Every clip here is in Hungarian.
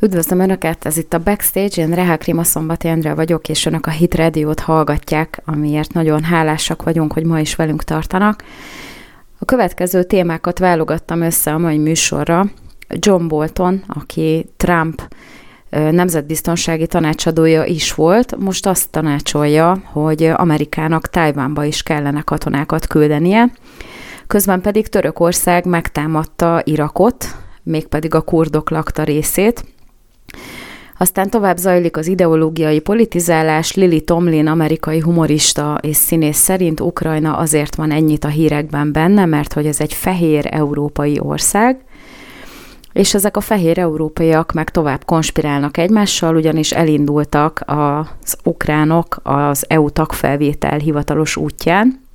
Üdvözlöm Önöket, ez itt a Backstage, én Rehák Rima Szombati Endre vagyok, és Önök a Hit Radio-t hallgatják, amiért nagyon hálásak vagyunk, hogy ma is velünk tartanak. A következő témákat válogattam össze a mai műsorra. John Bolton, aki Trump nemzetbiztonsági tanácsadója is volt, most azt tanácsolja, hogy Amerikának Tajvánba is kellene katonákat küldenie. Közben pedig Törökország megtámadta Irakot, mégpedig a kurdok lakta részét, aztán tovább zajlik az ideológiai politizálás. Lily Tomlin, amerikai humorista és színész szerint Ukrajna azért van ennyit a hírekben benne, mert hogy ez egy fehér európai ország, és ezek a fehér európaiak meg tovább konspirálnak egymással, ugyanis elindultak az ukránok az EU tagfelvétel hivatalos útján,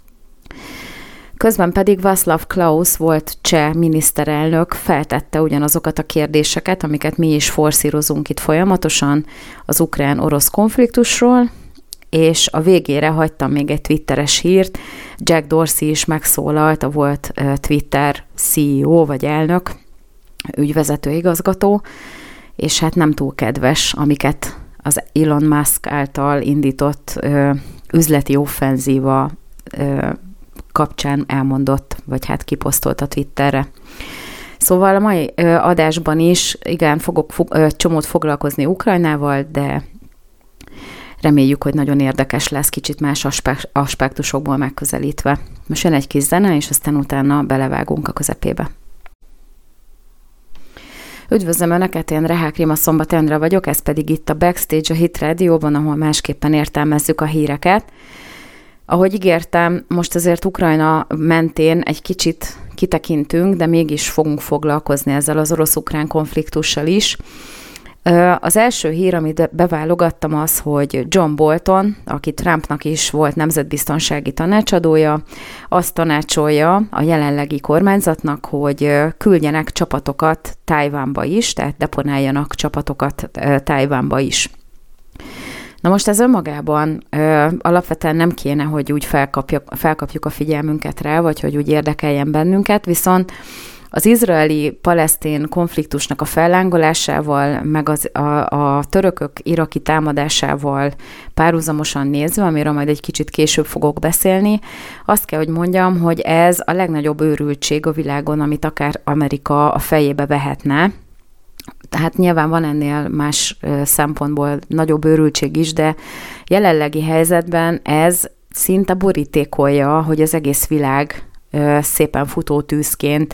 Közben pedig Václav Klaus volt cseh miniszterelnök, feltette ugyanazokat a kérdéseket, amiket mi is forszírozunk itt folyamatosan az ukrán-orosz konfliktusról, és a végére hagytam még egy twitteres hírt, Jack Dorsey is megszólalt, a volt Twitter CEO vagy elnök, ügyvezető igazgató, és hát nem túl kedves, amiket az Elon Musk által indított ö, üzleti offenzíva ö, kapcsán elmondott, vagy hát kiposztolt a Twitterre. Szóval a mai adásban is, igen, fogok fog, csomót foglalkozni Ukrajnával, de reméljük, hogy nagyon érdekes lesz, kicsit más aspektusokból megközelítve. Most jön egy kis zene, és aztán utána belevágunk a közepébe. Üdvözlöm Önöket, én Rehák Rima Szombat Endre vagyok, ez pedig itt a Backstage a Hit Radio-ban, ahol másképpen értelmezzük a híreket. Ahogy ígértem, most azért Ukrajna mentén egy kicsit kitekintünk, de mégis fogunk foglalkozni ezzel az orosz-ukrán konfliktussal is. Az első hír, amit beválogattam az, hogy John Bolton, aki Trumpnak is volt nemzetbiztonsági tanácsadója, azt tanácsolja a jelenlegi kormányzatnak, hogy küldjenek csapatokat Tájvánba is, tehát deponáljanak csapatokat Tájvánba is. Na most ez önmagában ö, alapvetően nem kéne, hogy úgy felkapjuk, felkapjuk a figyelmünket rá, vagy hogy úgy érdekeljen bennünket, viszont az izraeli-palesztin konfliktusnak a fellángolásával, meg az, a, a törökök iraki támadásával párhuzamosan nézve, amiről majd egy kicsit később fogok beszélni, azt kell, hogy mondjam, hogy ez a legnagyobb őrültség a világon, amit akár Amerika a fejébe vehetne, tehát nyilván van ennél más szempontból nagyobb őrültség is, de jelenlegi helyzetben ez szinte borítékolja, hogy az egész világ szépen futó tűzként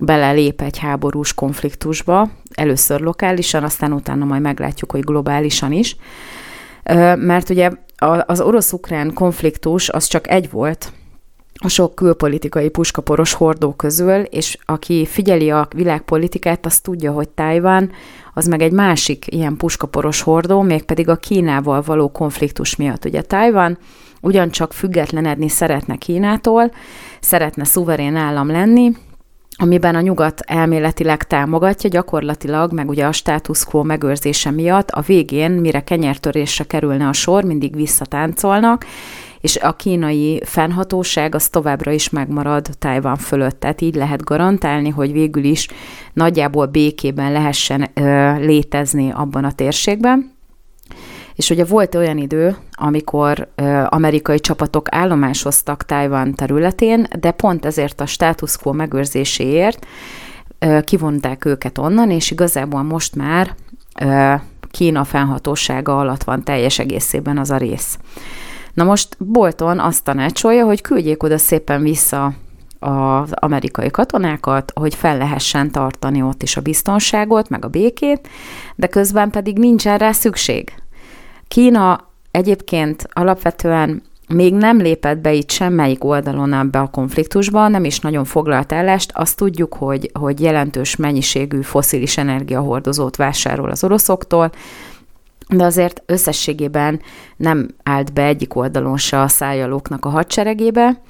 belelép egy háborús konfliktusba, először lokálisan, aztán utána majd meglátjuk, hogy globálisan is. Mert ugye az orosz-ukrán konfliktus az csak egy volt, a sok külpolitikai puskaporos hordó közül, és aki figyeli a világpolitikát, az tudja, hogy Tájván az meg egy másik ilyen puskaporos hordó, mégpedig a Kínával való konfliktus miatt. Ugye Tájván ugyancsak függetlenedni szeretne Kínától, szeretne szuverén állam lenni, amiben a nyugat elméletileg támogatja, gyakorlatilag, meg ugye a status quo megőrzése miatt a végén, mire kenyertörésre kerülne a sor, mindig visszatáncolnak, és a kínai fennhatóság az továbbra is megmarad Tájvan fölött. Tehát így lehet garantálni, hogy végül is nagyjából békében lehessen ö, létezni abban a térségben. És ugye volt olyan idő, amikor ö, amerikai csapatok állomásoztak Tájvan területén, de pont ezért a status quo megőrzéséért ö, kivonták őket onnan, és igazából most már ö, Kína fennhatósága alatt van teljes egészében az a rész. Na most Bolton azt tanácsolja, hogy küldjék oda szépen vissza az amerikai katonákat, hogy fel lehessen tartani ott is a biztonságot, meg a békét, de közben pedig nincsen rá szükség. Kína egyébként alapvetően még nem lépett be itt semmelyik oldalon ebbe a konfliktusba, nem is nagyon foglalt állást. Azt tudjuk, hogy, hogy jelentős mennyiségű foszilis energiahordozót vásárol az oroszoktól, de azért összességében nem állt be egyik oldalon se a szájalóknak a hadseregébe,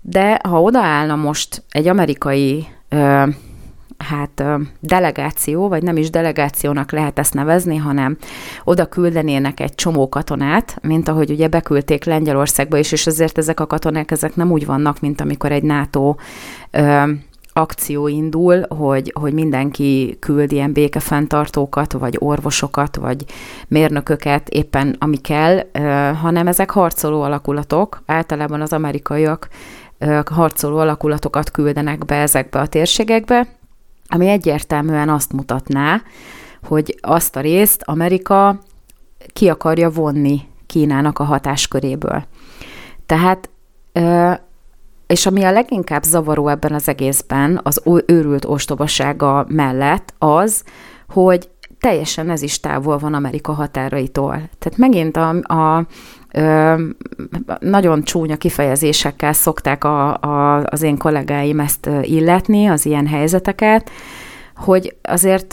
de ha odaállna most egy amerikai ö, hát ö, delegáció, vagy nem is delegációnak lehet ezt nevezni, hanem oda küldenének egy csomó katonát, mint ahogy ugye beküldték Lengyelországba is, és azért ezek a katonák ezek nem úgy vannak, mint amikor egy NATO ö, akció indul, hogy, hogy mindenki küld ilyen békefenntartókat, vagy orvosokat, vagy mérnököket, éppen ami kell, hanem ezek harcoló alakulatok, általában az amerikaiak harcoló alakulatokat küldenek be ezekbe a térségekbe, ami egyértelműen azt mutatná, hogy azt a részt Amerika ki akarja vonni Kínának a hatásköréből. Tehát és ami a leginkább zavaró ebben az egészben, az őrült ostobasága mellett az, hogy teljesen ez is távol van Amerika határaitól. Tehát megint a, a ö, nagyon csúnya kifejezésekkel szokták a, a, az én kollégáim ezt illetni, az ilyen helyzeteket, hogy azért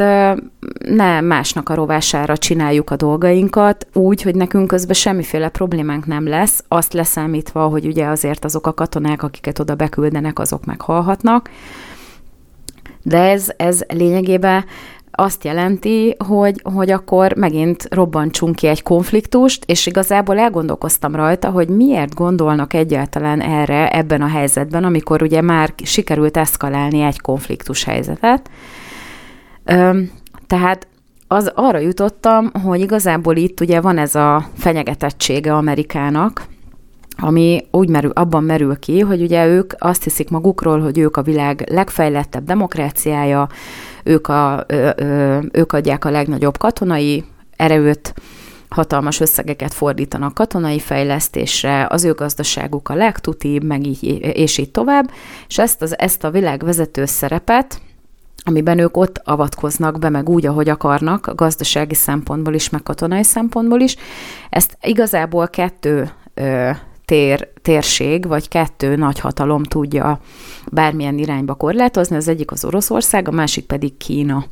ne másnak a rovására csináljuk a dolgainkat, úgy, hogy nekünk közben semmiféle problémánk nem lesz, azt leszámítva, hogy ugye azért azok a katonák, akiket oda beküldenek, azok meghalhatnak. De ez, ez lényegében azt jelenti, hogy, hogy akkor megint robbantsunk ki egy konfliktust, és igazából elgondolkoztam rajta, hogy miért gondolnak egyáltalán erre ebben a helyzetben, amikor ugye már sikerült eszkalálni egy konfliktus helyzetet, tehát az arra jutottam, hogy igazából itt ugye van ez a fenyegetettsége Amerikának, ami úgy merül, abban merül ki, hogy ugye ők azt hiszik magukról, hogy ők a világ legfejlettebb demokráciája, ők, a, ö, ö, ők adják a legnagyobb katonai erőt, hatalmas összegeket fordítanak katonai fejlesztésre, az ő gazdaságuk a legtutibb, meg így, és így tovább, és ezt, az, ezt a világvezető szerepet, amiben ők ott avatkoznak be, meg úgy, ahogy akarnak, gazdasági szempontból is, meg katonai szempontból is. Ezt igazából kettő ö, tér, térség, vagy kettő nagy hatalom tudja bármilyen irányba korlátozni, az egyik az Oroszország, a másik pedig Kína.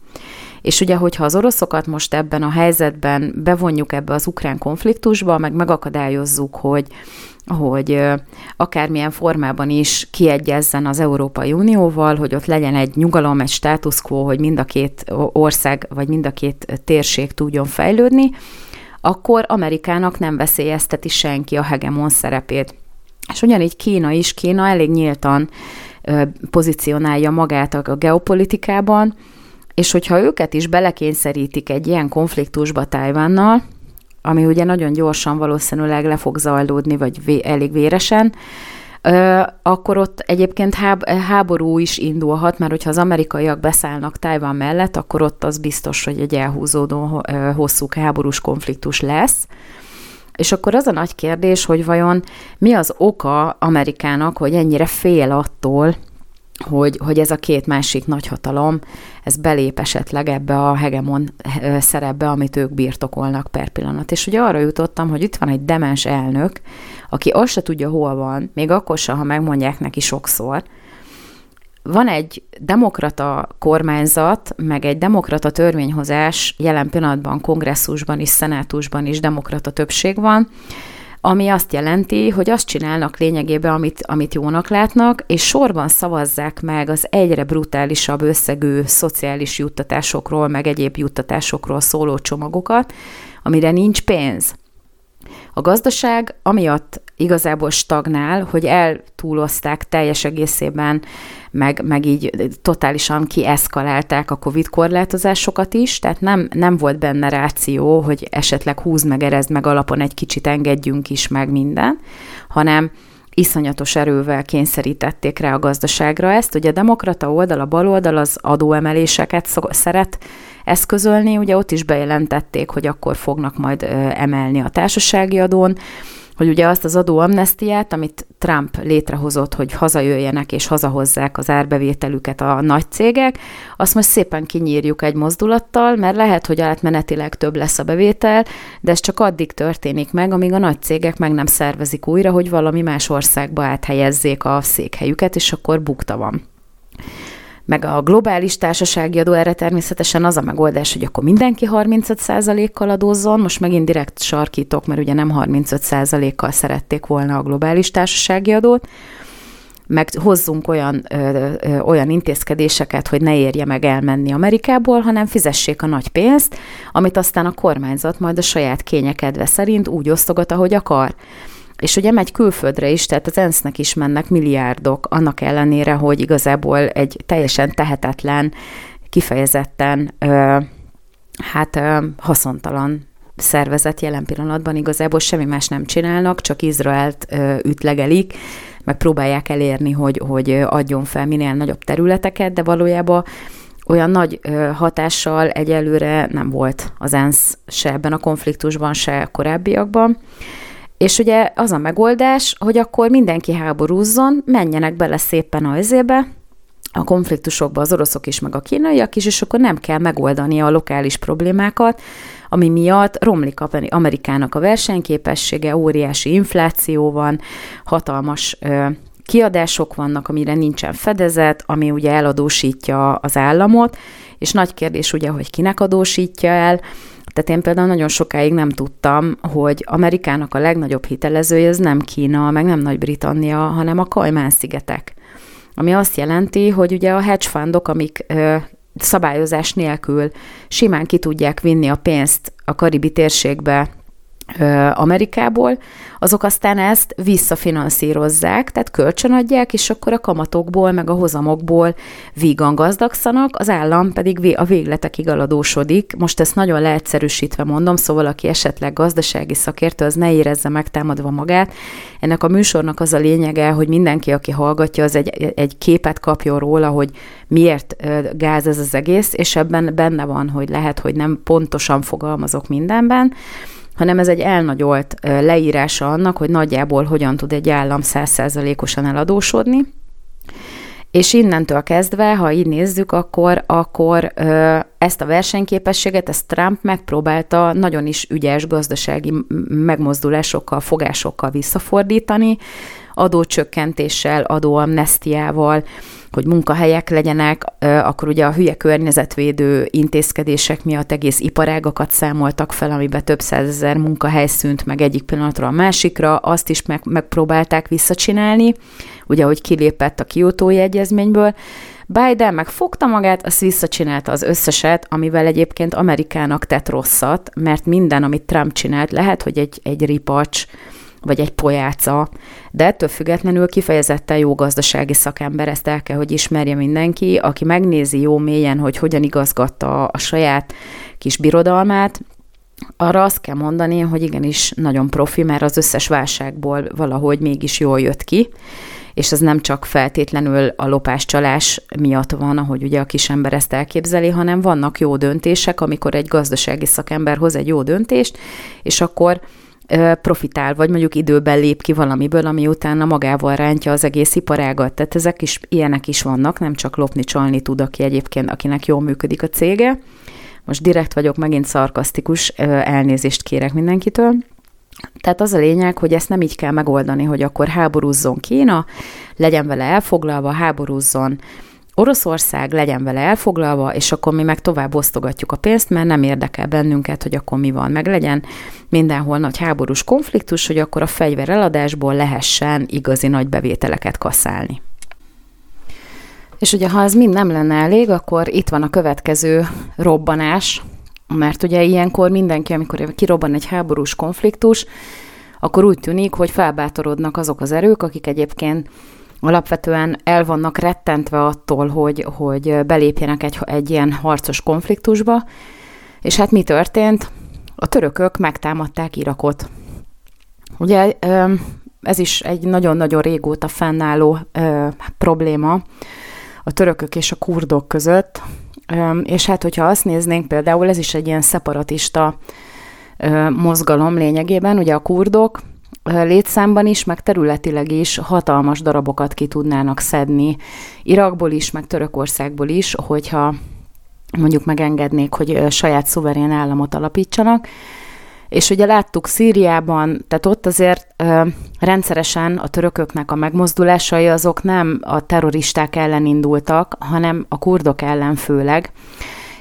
És ugye, hogyha az oroszokat most ebben a helyzetben bevonjuk ebbe az ukrán konfliktusba, meg megakadályozzuk, hogy hogy akármilyen formában is kiegyezzen az Európai Unióval, hogy ott legyen egy nyugalom, egy status quo, hogy mind a két ország, vagy mind a két térség tudjon fejlődni, akkor Amerikának nem veszélyezteti senki a hegemon szerepét. És ugyanígy Kína is, Kína elég nyíltan pozícionálja magát a geopolitikában, és hogyha őket is belekényszerítik egy ilyen konfliktusba Tájvánnal, ami ugye nagyon gyorsan valószínűleg le fog zajlódni, vagy vé, elég véresen, akkor ott egyébként háború is indulhat, mert hogyha az amerikaiak beszállnak Tájván mellett, akkor ott az biztos, hogy egy elhúzódó hosszú háborús konfliktus lesz. És akkor az a nagy kérdés, hogy vajon mi az oka Amerikának, hogy ennyire fél attól, hogy, hogy ez a két másik nagyhatalom, ez belép esetleg ebbe a hegemon szerepbe, amit ők birtokolnak per pillanat. És ugye arra jutottam, hogy itt van egy demens elnök, aki azt se tudja, hol van, még akkor sem, ha megmondják neki sokszor, van egy demokrata kormányzat, meg egy demokrata törvényhozás, jelen pillanatban kongresszusban is, szenátusban is demokrata többség van, ami azt jelenti, hogy azt csinálnak lényegében, amit, amit jónak látnak, és sorban szavazzák meg az egyre brutálisabb összegű szociális juttatásokról, meg egyéb juttatásokról szóló csomagokat, amire nincs pénz. A gazdaság amiatt igazából stagnál, hogy eltúlozták teljes egészében, meg, meg így totálisan kieszkalálták a Covid korlátozásokat is, tehát nem, nem volt benne ráció, hogy esetleg húzd meg, erezd meg alapon egy kicsit engedjünk is meg minden, hanem iszonyatos erővel kényszerítették rá a gazdaságra ezt. Ugye a demokrata oldal, a bal oldal az adóemeléseket szeret eszközölni, ugye ott is bejelentették, hogy akkor fognak majd emelni a társasági adón, hogy ugye azt az adóamnestiát, amit Trump létrehozott, hogy hazajöjjenek és hazahozzák az árbevételüket a nagy cégek, azt most szépen kinyírjuk egy mozdulattal, mert lehet, hogy átmenetileg több lesz a bevétel, de ez csak addig történik meg, amíg a nagy cégek meg nem szervezik újra, hogy valami más országba áthelyezzék a székhelyüket, és akkor bukta van meg a globális társasági adó erre természetesen az a megoldás, hogy akkor mindenki 35%-kal adózzon, most megint direkt sarkítok, mert ugye nem 35%-kal szerették volna a globális társasági adót, meg hozzunk olyan, ö, ö, olyan intézkedéseket, hogy ne érje meg elmenni Amerikából, hanem fizessék a nagy pénzt, amit aztán a kormányzat majd a saját kényekedve szerint úgy osztogat, ahogy akar. És ugye megy külföldre is, tehát az ENSZ-nek is mennek milliárdok, annak ellenére, hogy igazából egy teljesen tehetetlen, kifejezetten ö, hát ö, haszontalan szervezet jelen pillanatban igazából semmi más nem csinálnak, csak Izraelt ö, ütlegelik, meg próbálják elérni, hogy, hogy adjon fel minél nagyobb területeket, de valójában olyan nagy hatással egyelőre nem volt az ENSZ se ebben a konfliktusban, se korábbiakban. És ugye az a megoldás, hogy akkor mindenki háborúzzon, menjenek bele szépen a özébe, a konfliktusokba az oroszok is, meg a kínaiak is, és akkor nem kell megoldani a lokális problémákat, ami miatt romlik Amerikának a versenyképessége, óriási infláció van, hatalmas ö, kiadások vannak, amire nincsen fedezet, ami ugye eladósítja az államot, és nagy kérdés ugye, hogy kinek adósítja el, tehát én például nagyon sokáig nem tudtam, hogy Amerikának a legnagyobb hitelezője az nem Kína, meg nem Nagy-Britannia, hanem a Kajmán-szigetek. Ami azt jelenti, hogy ugye a hedge fundok, amik ö, szabályozás nélkül simán ki tudják vinni a pénzt a karibi térségbe Amerikából, azok aztán ezt visszafinanszírozzák, tehát kölcsönadják, és akkor a kamatokból, meg a hozamokból vígan gazdagszanak, az állam pedig a végletekig aladósodik. Most ezt nagyon leegyszerűsítve mondom, szóval aki esetleg gazdasági szakértő, az ne érezze megtámadva magát. Ennek a műsornak az a lényege, hogy mindenki, aki hallgatja, az egy, egy képet kapjon róla, hogy miért gáz ez az egész, és ebben benne van, hogy lehet, hogy nem pontosan fogalmazok mindenben, hanem ez egy elnagyolt leírása annak, hogy nagyjából hogyan tud egy állam százszerzalékosan eladósodni, és innentől kezdve, ha így nézzük, akkor, akkor ezt a versenyképességet, ezt Trump megpróbálta nagyon is ügyes gazdasági megmozdulásokkal, fogásokkal visszafordítani, adócsökkentéssel, adóamnestiával, hogy munkahelyek legyenek, akkor ugye a hülye környezetvédő intézkedések miatt egész iparágakat számoltak fel, amiben több százezer munkahely szűnt meg egyik pillanatra a másikra, azt is meg, megpróbálták visszacsinálni, ugye, hogy kilépett a Kyoto egyezményből, Biden meg fogta magát, azt visszacsinálta az összeset, amivel egyébként Amerikának tett rosszat, mert minden, amit Trump csinált, lehet, hogy egy, egy ripacs, vagy egy pojáca, de ettől függetlenül kifejezetten jó gazdasági szakember, ezt el kell, hogy ismerje mindenki, aki megnézi jó mélyen, hogy hogyan igazgatta a saját kis birodalmát, arra azt kell mondani, hogy igenis nagyon profi, mert az összes válságból valahogy mégis jól jött ki, és ez nem csak feltétlenül a lopás-csalás miatt van, ahogy ugye a kisember ezt elképzeli, hanem vannak jó döntések, amikor egy gazdasági szakember hoz egy jó döntést, és akkor profitál, vagy mondjuk időben lép ki valamiből, ami utána magával rántja az egész iparágat. Tehát ezek is, ilyenek is vannak, nem csak lopni, csalni tud, aki egyébként, akinek jól működik a cége. Most direkt vagyok, megint szarkasztikus, elnézést kérek mindenkitől. Tehát az a lényeg, hogy ezt nem így kell megoldani, hogy akkor háborúzzon Kína, legyen vele elfoglalva, háborúzzon Oroszország legyen vele elfoglalva, és akkor mi meg tovább osztogatjuk a pénzt, mert nem érdekel bennünket, hogy akkor mi van, meg legyen mindenhol nagy háborús konfliktus, hogy akkor a fegyver eladásból lehessen igazi nagy bevételeket kaszálni. És ugye, ha ez mind nem lenne elég, akkor itt van a következő robbanás, mert ugye ilyenkor mindenki, amikor kirobban egy háborús konfliktus, akkor úgy tűnik, hogy felbátorodnak azok az erők, akik egyébként alapvetően el vannak rettentve attól, hogy, hogy belépjenek egy, egy ilyen harcos konfliktusba, és hát mi történt? A törökök megtámadták Irakot. Ugye ez is egy nagyon-nagyon régóta fennálló probléma a törökök és a kurdok között, és hát hogyha azt néznénk, például ez is egy ilyen szeparatista mozgalom lényegében, ugye a kurdok létszámban is, meg területileg is hatalmas darabokat ki tudnának szedni Irakból is, meg Törökországból is, hogyha mondjuk megengednék, hogy saját szuverén államot alapítsanak. És ugye láttuk Szíriában, tehát ott azért ö, rendszeresen a törököknek a megmozdulásai azok nem a terroristák ellen indultak, hanem a kurdok ellen főleg.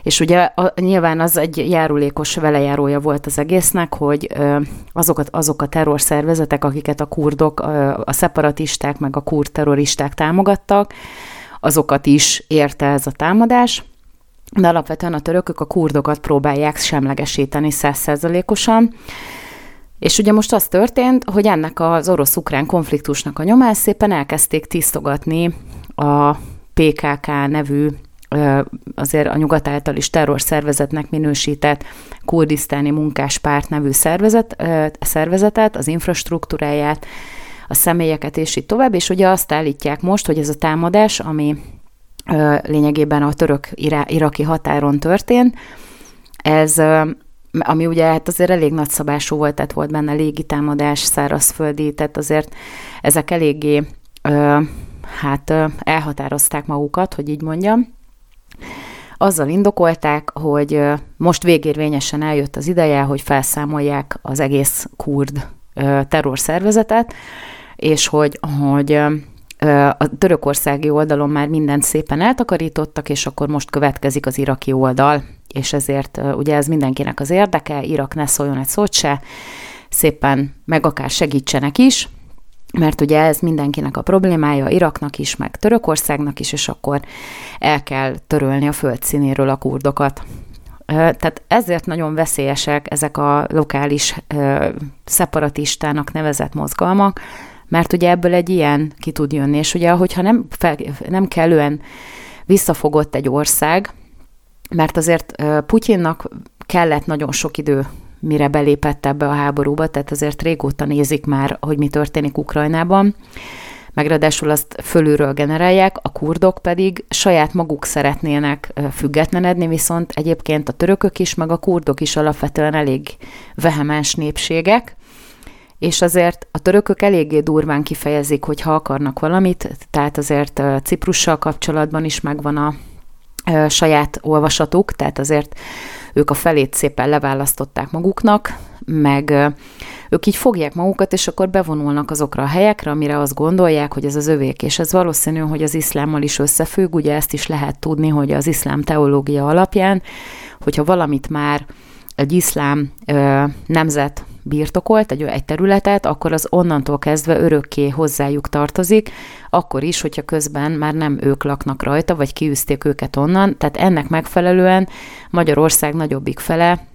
És ugye a, nyilván az egy járulékos velejárója volt az egésznek, hogy azokat, azok a terrorszervezetek, akiket a kurdok, a szeparatisták meg a kurd terroristák támogattak, azokat is érte ez a támadás. De alapvetően a törökök a kurdokat próbálják semlegesíteni százszerzalékosan. És ugye most az történt, hogy ennek az orosz-ukrán konfliktusnak a nyomán szépen elkezdték tisztogatni a PKK nevű azért a nyugat által is terrorszervezetnek minősített kurdisztáni munkáspárt nevű szervezet, szervezetet, az infrastruktúráját, a személyeket, és így tovább, és ugye azt állítják most, hogy ez a támadás, ami lényegében a török-iraki határon történt, ez ami ugye hát azért elég nagyszabású volt, tehát volt benne légitámadás, szárazföldi, tehát azért ezek eléggé hát elhatározták magukat, hogy így mondjam. Azzal indokolták, hogy most végérvényesen eljött az ideje, hogy felszámolják az egész kurd terrorszervezetet, és hogy, hogy a törökországi oldalon már mindent szépen eltakarítottak, és akkor most következik az iraki oldal, és ezért ugye ez mindenkinek az érdeke, Irak ne szóljon egy szót se, szépen meg akár segítsenek is, mert ugye ez mindenkinek a problémája, Iraknak is, meg Törökországnak is, és akkor el kell törölni a földszínéről a kurdokat. Tehát ezért nagyon veszélyesek ezek a lokális szeparatistának nevezett mozgalmak, mert ugye ebből egy ilyen ki tud jönni, és ugye, hogyha nem, fel, nem kellően visszafogott egy ország, mert azért Putyinnak kellett nagyon sok idő, mire belépett ebbe a háborúba, tehát azért régóta nézik már, hogy mi történik Ukrajnában, meg ráadásul azt fölülről generálják, a kurdok pedig saját maguk szeretnének függetlenedni, viszont egyébként a törökök is, meg a kurdok is alapvetően elég vehemens népségek, és azért a törökök eléggé durván kifejezik, hogy ha akarnak valamit, tehát azért Ciprussal kapcsolatban is megvan a saját olvasatuk, tehát azért ők a felét szépen leválasztották maguknak, meg ők így fogják magukat, és akkor bevonulnak azokra a helyekre, amire azt gondolják, hogy ez az övék, és ez valószínű, hogy az iszlámmal is összefügg, ugye ezt is lehet tudni, hogy az iszlám teológia alapján, hogyha valamit már egy iszlám ö, nemzet birtokolt egy, egy területet, akkor az onnantól kezdve örökké hozzájuk tartozik, akkor is, hogyha közben már nem ők laknak rajta, vagy kiűzték őket onnan, tehát ennek megfelelően Magyarország nagyobbik fele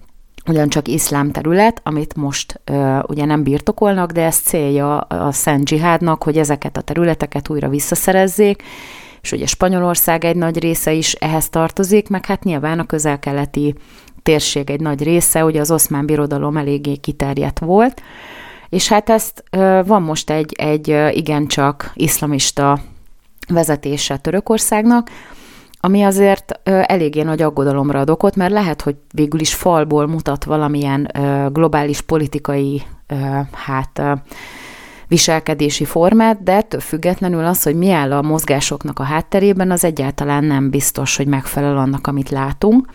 ugyancsak iszlám terület, amit most ö, ugye nem birtokolnak, de ez célja a Szent Dzsihádnak, hogy ezeket a területeket újra visszaszerezzék, és ugye Spanyolország egy nagy része is ehhez tartozik, meg hát nyilván a közel-keleti térség egy nagy része, ugye az oszmán birodalom eléggé kiterjedt volt, és hát ezt van most egy, egy igencsak iszlamista vezetése Törökországnak, ami azért eléggé nagy aggodalomra ad okot, mert lehet, hogy végül is falból mutat valamilyen globális politikai hát viselkedési formát, de ettől függetlenül az, hogy mi áll a mozgásoknak a hátterében, az egyáltalán nem biztos, hogy megfelel annak, amit látunk.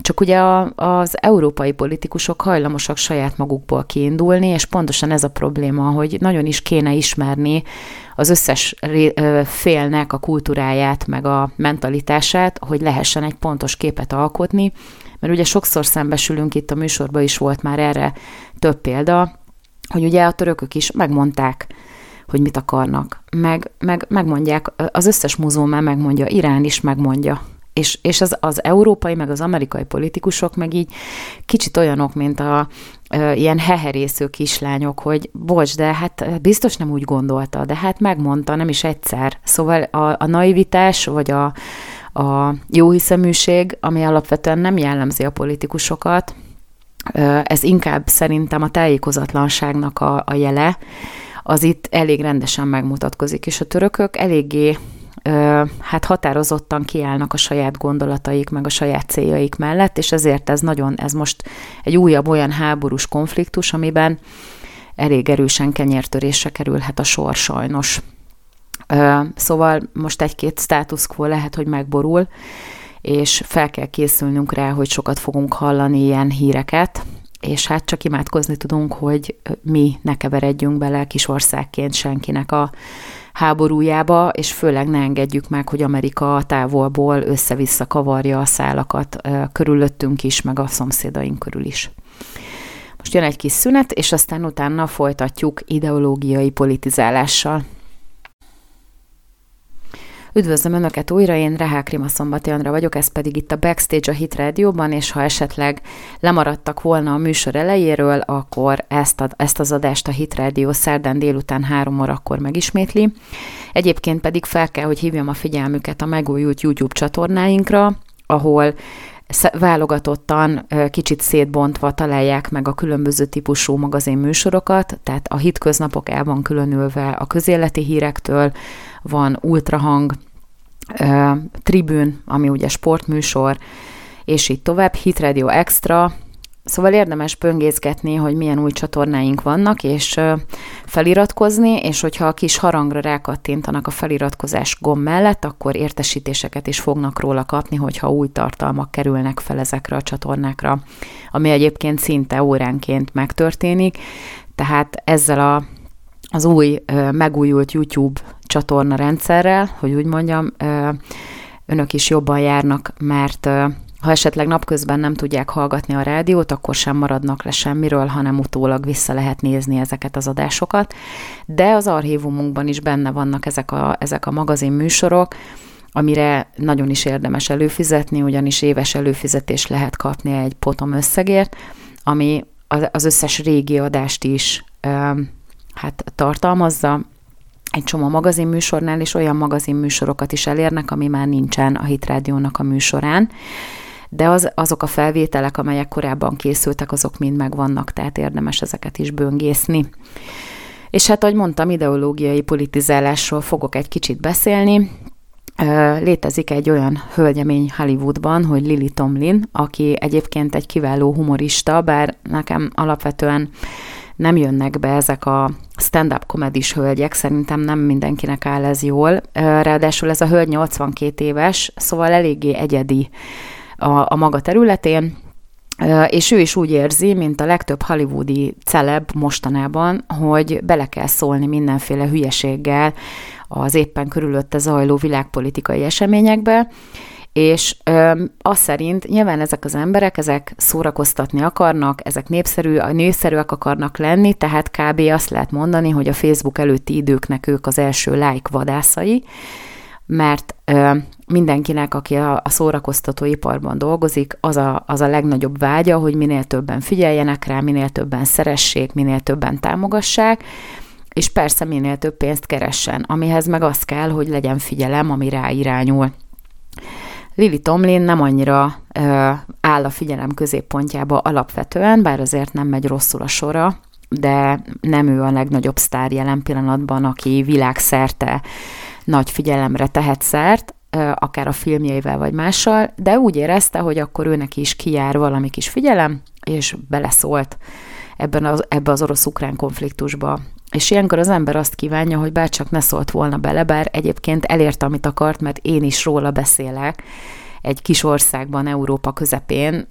Csak ugye a, az európai politikusok hajlamosak saját magukból kiindulni, és pontosan ez a probléma, hogy nagyon is kéne ismerni az összes félnek a kultúráját, meg a mentalitását, hogy lehessen egy pontos képet alkotni, mert ugye sokszor szembesülünk, itt a műsorban is volt már erre több példa, hogy ugye a törökök is megmondták, hogy mit akarnak. Meg, meg megmondják, az összes muzulmán megmondja, Irán is megmondja, és, és az, az európai, meg az amerikai politikusok meg így kicsit olyanok, mint a a ilyen heherésző kislányok, hogy bocs, de hát biztos nem úgy gondolta, de hát megmondta, nem is egyszer. Szóval a, a naivitás, vagy a, a jóhiszeműség, ami alapvetően nem jellemzi a politikusokat, ez inkább szerintem a tájékozatlanságnak a, a jele, az itt elég rendesen megmutatkozik, és a törökök eléggé hát határozottan kiállnak a saját gondolataik, meg a saját céljaik mellett, és ezért ez nagyon, ez most egy újabb olyan háborús konfliktus, amiben elég erősen kenyértörésre kerülhet a sor sajnos. Szóval most egy-két status quo lehet, hogy megborul, és fel kell készülnünk rá, hogy sokat fogunk hallani ilyen híreket, és hát csak imádkozni tudunk, hogy mi ne keveredjünk bele kis országként senkinek a háborújába, és főleg ne engedjük meg, hogy Amerika távolból össze-vissza kavarja a szálakat körülöttünk is, meg a szomszédaink körül is. Most jön egy kis szünet, és aztán utána folytatjuk ideológiai politizálással. Üdvözlöm Önöket újra, én Rehák Rima Szombati Andra vagyok, ez pedig itt a Backstage a Hit Rádióban, és ha esetleg lemaradtak volna a műsor elejéről, akkor ezt, a, ezt az adást a Hit Rádió szerdán délután három órakor megismétli. Egyébként pedig fel kell, hogy hívjam a figyelmüket a megújult YouTube csatornáinkra, ahol válogatottan, kicsit szétbontva találják meg a különböző típusú magazin műsorokat, tehát a hitköznapok el van különülve a közéleti hírektől, van ultrahang, tribün, ami ugye sportműsor, és így tovább, Hit Radio Extra, Szóval érdemes pöngészgetni, hogy milyen új csatornáink vannak, és feliratkozni, és hogyha a kis harangra rákattintanak a feliratkozás gomb mellett, akkor értesítéseket is fognak róla kapni, hogyha új tartalmak kerülnek fel ezekre a csatornákra, ami egyébként szinte óránként megtörténik. Tehát ezzel a, az új, megújult YouTube csatorna rendszerrel, hogy úgy mondjam, önök is jobban járnak, mert ha esetleg napközben nem tudják hallgatni a rádiót, akkor sem maradnak le semmiről, hanem utólag vissza lehet nézni ezeket az adásokat. De az archívumunkban is benne vannak ezek a, ezek a magazin műsorok, amire nagyon is érdemes előfizetni, ugyanis éves előfizetés lehet kapni egy potom összegért, ami az összes régi adást is hát tartalmazza, egy csomó magazinműsornál, és olyan magazinműsorokat is elérnek, ami már nincsen a Hitrádiónak a műsorán de az, azok a felvételek, amelyek korábban készültek, azok mind megvannak, tehát érdemes ezeket is böngészni. És hát, ahogy mondtam, ideológiai politizálásról fogok egy kicsit beszélni. Létezik egy olyan hölgyemény Hollywoodban, hogy Lily Tomlin, aki egyébként egy kiváló humorista, bár nekem alapvetően nem jönnek be ezek a stand-up komedis hölgyek, szerintem nem mindenkinek áll ez jól. Ráadásul ez a hölgy 82 éves, szóval eléggé egyedi a, a maga területén, és ő is úgy érzi, mint a legtöbb hollywoodi celeb mostanában, hogy bele kell szólni mindenféle hülyeséggel az éppen körülötte zajló világpolitikai eseményekbe, és ö, azt szerint nyilván ezek az emberek, ezek szórakoztatni akarnak, ezek népszerű, népszerűek akarnak lenni, tehát kb. azt lehet mondani, hogy a Facebook előtti időknek ők az első like vadászai, mert ö, mindenkinek, aki a, a szórakoztatóiparban dolgozik, az a, az a legnagyobb vágya, hogy minél többen figyeljenek rá, minél többen szeressék, minél többen támogassák, és persze minél több pénzt keressen, amihez meg az kell, hogy legyen figyelem, ami rá irányul. Lili Tomlin nem annyira ö, áll a figyelem középpontjába alapvetően, bár azért nem megy rosszul a sora, de nem ő a legnagyobb sztár jelen pillanatban, aki világszerte nagy fiedelemre tehet szert, akár a filmjeivel vagy mással, de úgy érezte, hogy akkor őnek is kijár valami kis figyelem, és beleszólt ebben az, ebbe az orosz-ukrán konfliktusba. És ilyenkor az ember azt kívánja, hogy bárcsak ne szólt volna bele, bár egyébként elérte, amit akart, mert én is róla beszélek egy kis országban, Európa közepén,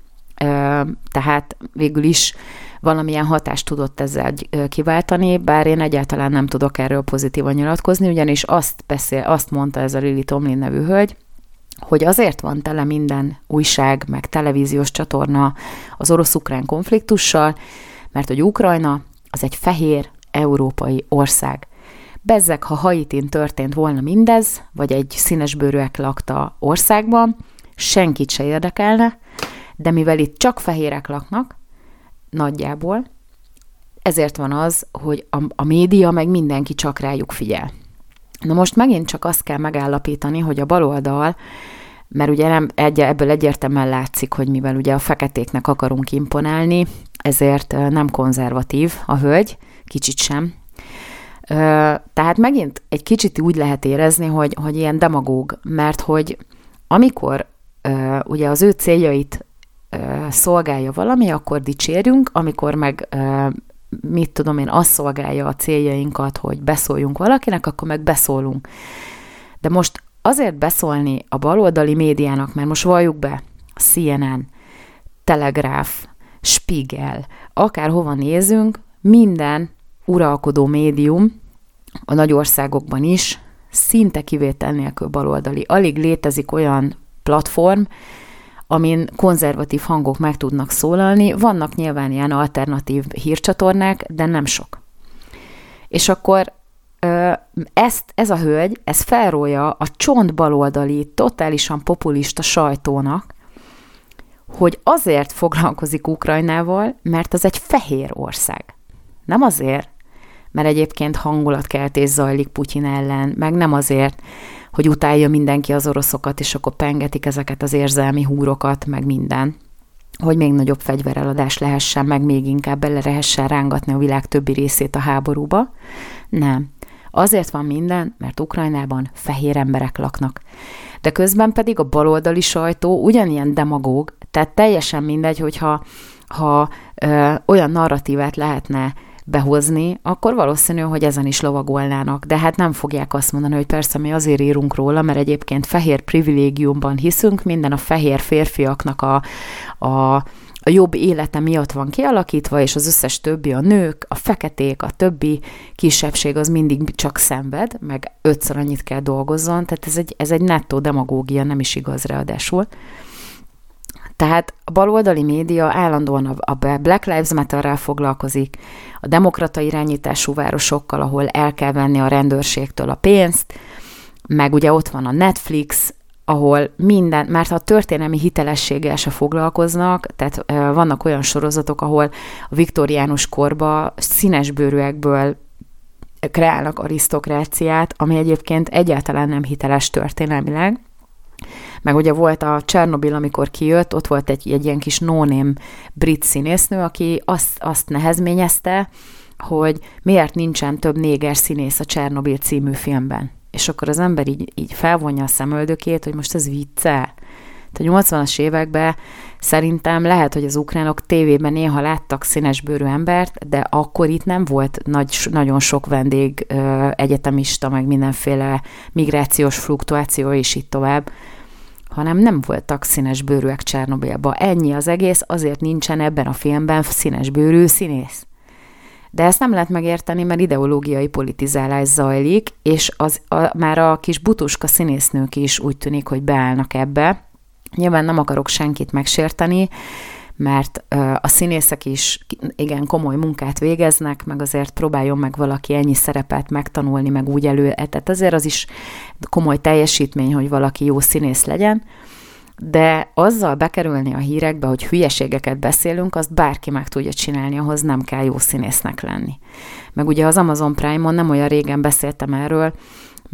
tehát végül is valamilyen hatást tudott ezzel kiváltani, bár én egyáltalán nem tudok erről pozitívan nyilatkozni, ugyanis azt, beszél, azt mondta ez a Lili Tomlin nevű hölgy, hogy azért van tele minden újság, meg televíziós csatorna az orosz-ukrán konfliktussal, mert hogy Ukrajna az egy fehér európai ország. Bezzek, ha Haitin történt volna mindez, vagy egy színesbőrűek lakta országban, senkit se érdekelne, de mivel itt csak fehérek laknak, nagyjából, ezért van az, hogy a, a média meg mindenki csak rájuk figyel. Na most megint csak azt kell megállapítani, hogy a baloldal, mert ugye nem, egy, ebből egyértelműen látszik, hogy mivel ugye a feketéknek akarunk imponálni, ezért nem konzervatív a hölgy, kicsit sem. Tehát megint egy kicsit úgy lehet érezni, hogy, hogy ilyen demagóg, mert hogy amikor ugye az ő céljait szolgálja valami, akkor dicsérjünk, amikor meg mit tudom én, azt szolgálja a céljainkat, hogy beszóljunk valakinek, akkor meg beszólunk. De most azért beszólni a baloldali médiának, mert most valljuk be, CNN, Telegraph, Spiegel, akárhova nézünk, minden uralkodó médium, a nagy országokban is, szinte kivétel nélkül baloldali. Alig létezik olyan platform, amin konzervatív hangok meg tudnak szólalni. Vannak nyilván ilyen alternatív hírcsatornák, de nem sok. És akkor ezt, ez a hölgy, ez felrólja a csontbaloldali, totálisan populista sajtónak, hogy azért foglalkozik Ukrajnával, mert az egy fehér ország. Nem azért, mert egyébként hangulatkeltés zajlik Putyin ellen, meg nem azért, hogy utálja mindenki az oroszokat, és akkor pengetik ezeket az érzelmi húrokat, meg minden, hogy még nagyobb fegyvereladás lehessen, meg még inkább bele lehessen rángatni a világ többi részét a háborúba. Nem. Azért van minden, mert Ukrajnában fehér emberek laknak. De közben pedig a baloldali sajtó ugyanilyen demagóg, tehát teljesen mindegy, hogyha ha ö, olyan narratívát lehetne behozni, akkor valószínű, hogy ezen is lovagolnának. De hát nem fogják azt mondani, hogy persze mi azért írunk róla, mert egyébként fehér privilégiumban hiszünk, minden a fehér férfiaknak a, a a jobb élete miatt van kialakítva, és az összes többi, a nők, a feketék, a többi kisebbség az mindig csak szenved, meg ötször annyit kell dolgozzon, tehát ez egy, ez egy nettó demagógia, nem is igaz ráadásul. Tehát a baloldali média állandóan a Black Lives Matter-rel foglalkozik, a demokrata irányítású városokkal, ahol el kell venni a rendőrségtől a pénzt, meg ugye ott van a Netflix, ahol minden, mert a történelmi hitelességgel se foglalkoznak, tehát vannak olyan sorozatok, ahol a viktoriánus korba színesbőrűekből kreálnak arisztokráciát, ami egyébként egyáltalán nem hiteles történelmileg, meg ugye volt a Csernobil, amikor kijött, ott volt egy, egy ilyen kis nóném brit színésznő, aki azt, azt nehezményezte, hogy miért nincsen több néger színész a Csernobil című filmben. És akkor az ember így, így felvonja a szemöldökét, hogy most ez vicce. Tehát a 80-as években szerintem lehet, hogy az ukránok tévében néha láttak színesbőrű embert, de akkor itt nem volt nagy, nagyon sok vendég, egyetemista, meg mindenféle migrációs fluktuáció, és így tovább hanem nem voltak színes bőrűek Csernobilba. Ennyi az egész, azért nincsen ebben a filmben színes bőrű színész. De ezt nem lehet megérteni, mert ideológiai politizálás zajlik, és az, a, már a kis butuska színésznők is úgy tűnik, hogy beállnak ebbe. Nyilván nem akarok senkit megsérteni, mert a színészek is igen komoly munkát végeznek, meg azért próbáljon meg valaki ennyi szerepet megtanulni, meg úgy elő, tehát azért az is komoly teljesítmény, hogy valaki jó színész legyen, de azzal bekerülni a hírekbe, hogy hülyeségeket beszélünk, azt bárki meg tudja csinálni, ahhoz nem kell jó színésznek lenni. Meg ugye az Amazon Prime-on nem olyan régen beszéltem erről,